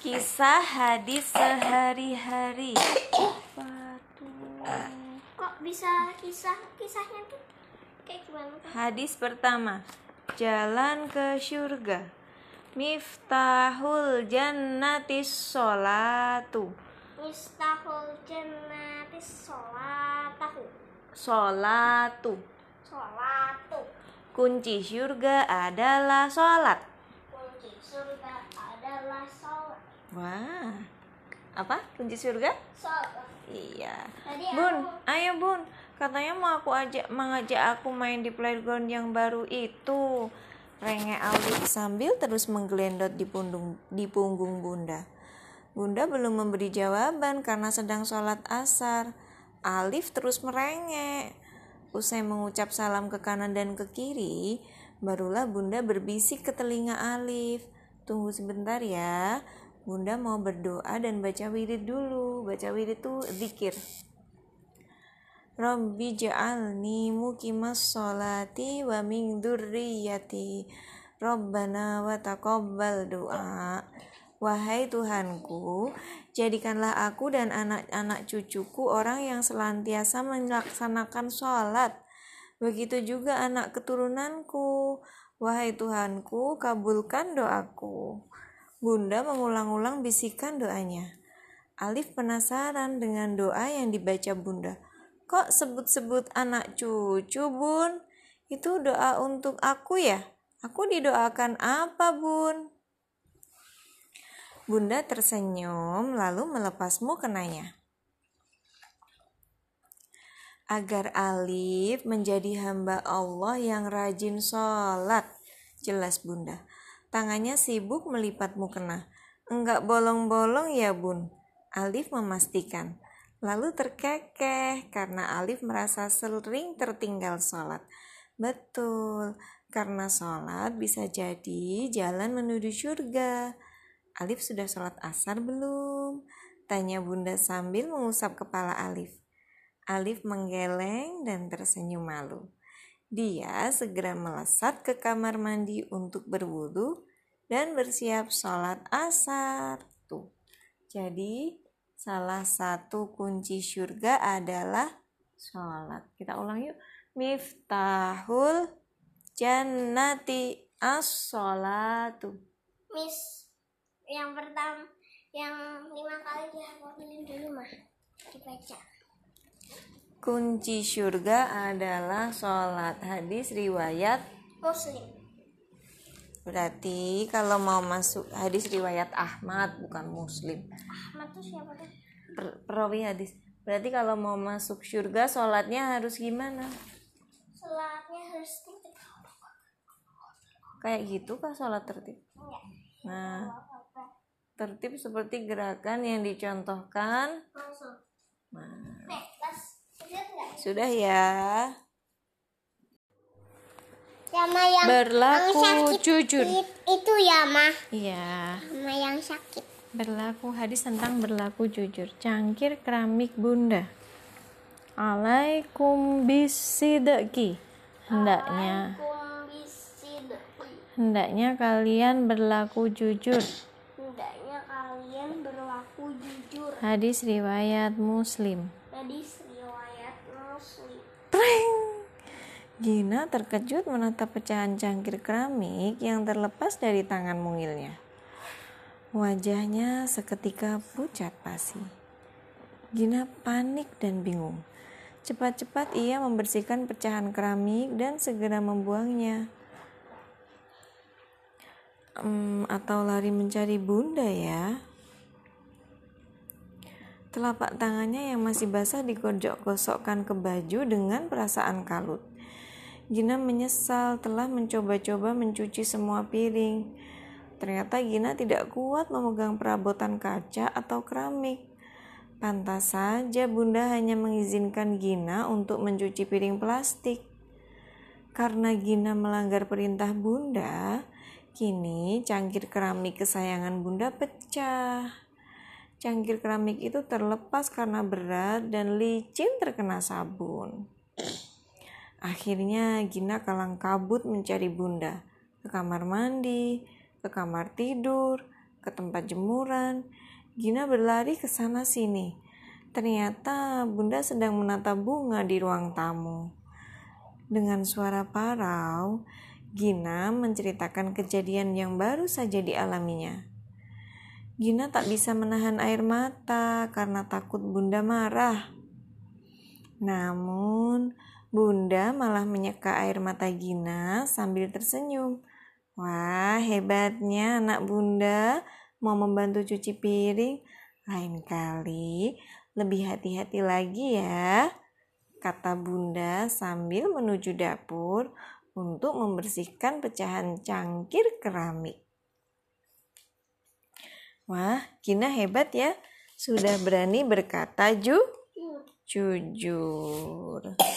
Kisah hadis sehari-hari. Kok bisa kisah kisahnya tuh kayak gimana? Hadis pertama. Jalan ke surga. Miftahul jannati sholatu. Mistahul jannatis sholatahu Sholatu. Sholatu Kunci surga adalah sholat. Kunci surga Wah. Apa? Kunci surga? Iya. Tadi Bun, aku- ayo Bun. Katanya mau aku ajak mengajak aku main di playground yang baru itu. Renge Alif sambil terus menggelendot di punggung di punggung Bunda. Bunda belum memberi jawaban karena sedang sholat asar. Alif terus merengek. Usai mengucap salam ke kanan dan ke kiri, barulah Bunda berbisik ke telinga Alif. Tunggu sebentar ya. Bunda mau berdoa dan baca wirid dulu. Baca wirid tuh zikir. Rabbi ja'alni muqimas sholati wa min dzurriyyati. Rabbana wa taqabbal doa. Wahai Tuhanku, jadikanlah aku dan anak-anak cucuku orang yang selantiasa melaksanakan sholat. Begitu juga anak keturunanku. Wahai Tuhanku, kabulkan doaku. Bunda mengulang-ulang bisikan doanya. Alif penasaran dengan doa yang dibaca Bunda. Kok sebut-sebut anak cucu, Bun? Itu doa untuk aku ya? Aku didoakan apa, Bun? Bunda tersenyum lalu melepas mukenanya. Agar Alif menjadi hamba Allah yang rajin sholat. Jelas Bunda. Tangannya sibuk melipat mukena. Enggak bolong-bolong ya Bun? Alif memastikan. Lalu terkekeh karena Alif merasa sering tertinggal sholat. Betul, karena sholat bisa jadi jalan menuju surga. Alif sudah sholat asar belum? Tanya bunda sambil mengusap kepala Alif. Alif menggeleng dan tersenyum malu. Dia segera melesat ke kamar mandi untuk berwudu dan bersiap sholat asar. Tuh. Jadi salah satu kunci surga adalah sholat. Kita ulang yuk. Miftahul jannati as-sholatu. Miss yang pertama yang lima kali dihafalin dulu mah dibaca Kunci surga adalah sholat. Hadis riwayat. Muslim Berarti kalau mau masuk hadis riwayat Ahmad bukan Muslim. Ahmad tuh siapa tuh? Per- Perawi hadis. Berarti kalau mau masuk surga sholatnya harus gimana? Sholatnya harus titik Kayak gitu kah sholat tertib? enggak Nah, tertib seperti gerakan yang dicontohkan. Nah, sudah ya. sama yang Berlaku yang sakit jujur. it- itu ya mah Iya. sama yang sakit Berlaku hadis tentang berlaku jujur. Cangkir keramik bunda. Alaikum bisidki. Hendaknya hendaknya kalian berlaku jujur. hendaknya kalian berlaku jujur Hadis riwayat Muslim. Pring! Gina terkejut menatap pecahan cangkir keramik yang terlepas dari tangan mungilnya. Wajahnya seketika pucat pasi. Gina panik dan bingung. Cepat-cepat ia membersihkan pecahan keramik dan segera membuangnya. Em, atau lari mencari bunda ya. Telapak tangannya yang masih basah digosok-gosokkan ke baju dengan perasaan kalut. Gina menyesal telah mencoba-coba mencuci semua piring. Ternyata Gina tidak kuat memegang perabotan kaca atau keramik. Pantas saja Bunda hanya mengizinkan Gina untuk mencuci piring plastik. Karena Gina melanggar perintah Bunda, kini cangkir keramik kesayangan Bunda pecah. Cangkir keramik itu terlepas karena berat dan licin terkena sabun. Akhirnya Gina kalang kabut mencari Bunda ke kamar mandi, ke kamar tidur, ke tempat jemuran. Gina berlari ke sana sini. Ternyata Bunda sedang menata bunga di ruang tamu. Dengan suara parau, Gina menceritakan kejadian yang baru saja dialaminya. Gina tak bisa menahan air mata karena takut Bunda marah. Namun, Bunda malah menyeka air mata Gina sambil tersenyum. Wah, hebatnya anak Bunda mau membantu cuci piring. Lain kali, lebih hati-hati lagi ya, kata Bunda sambil menuju dapur untuk membersihkan pecahan cangkir keramik. Wah, Gina hebat ya. Sudah berani berkata ju jujur.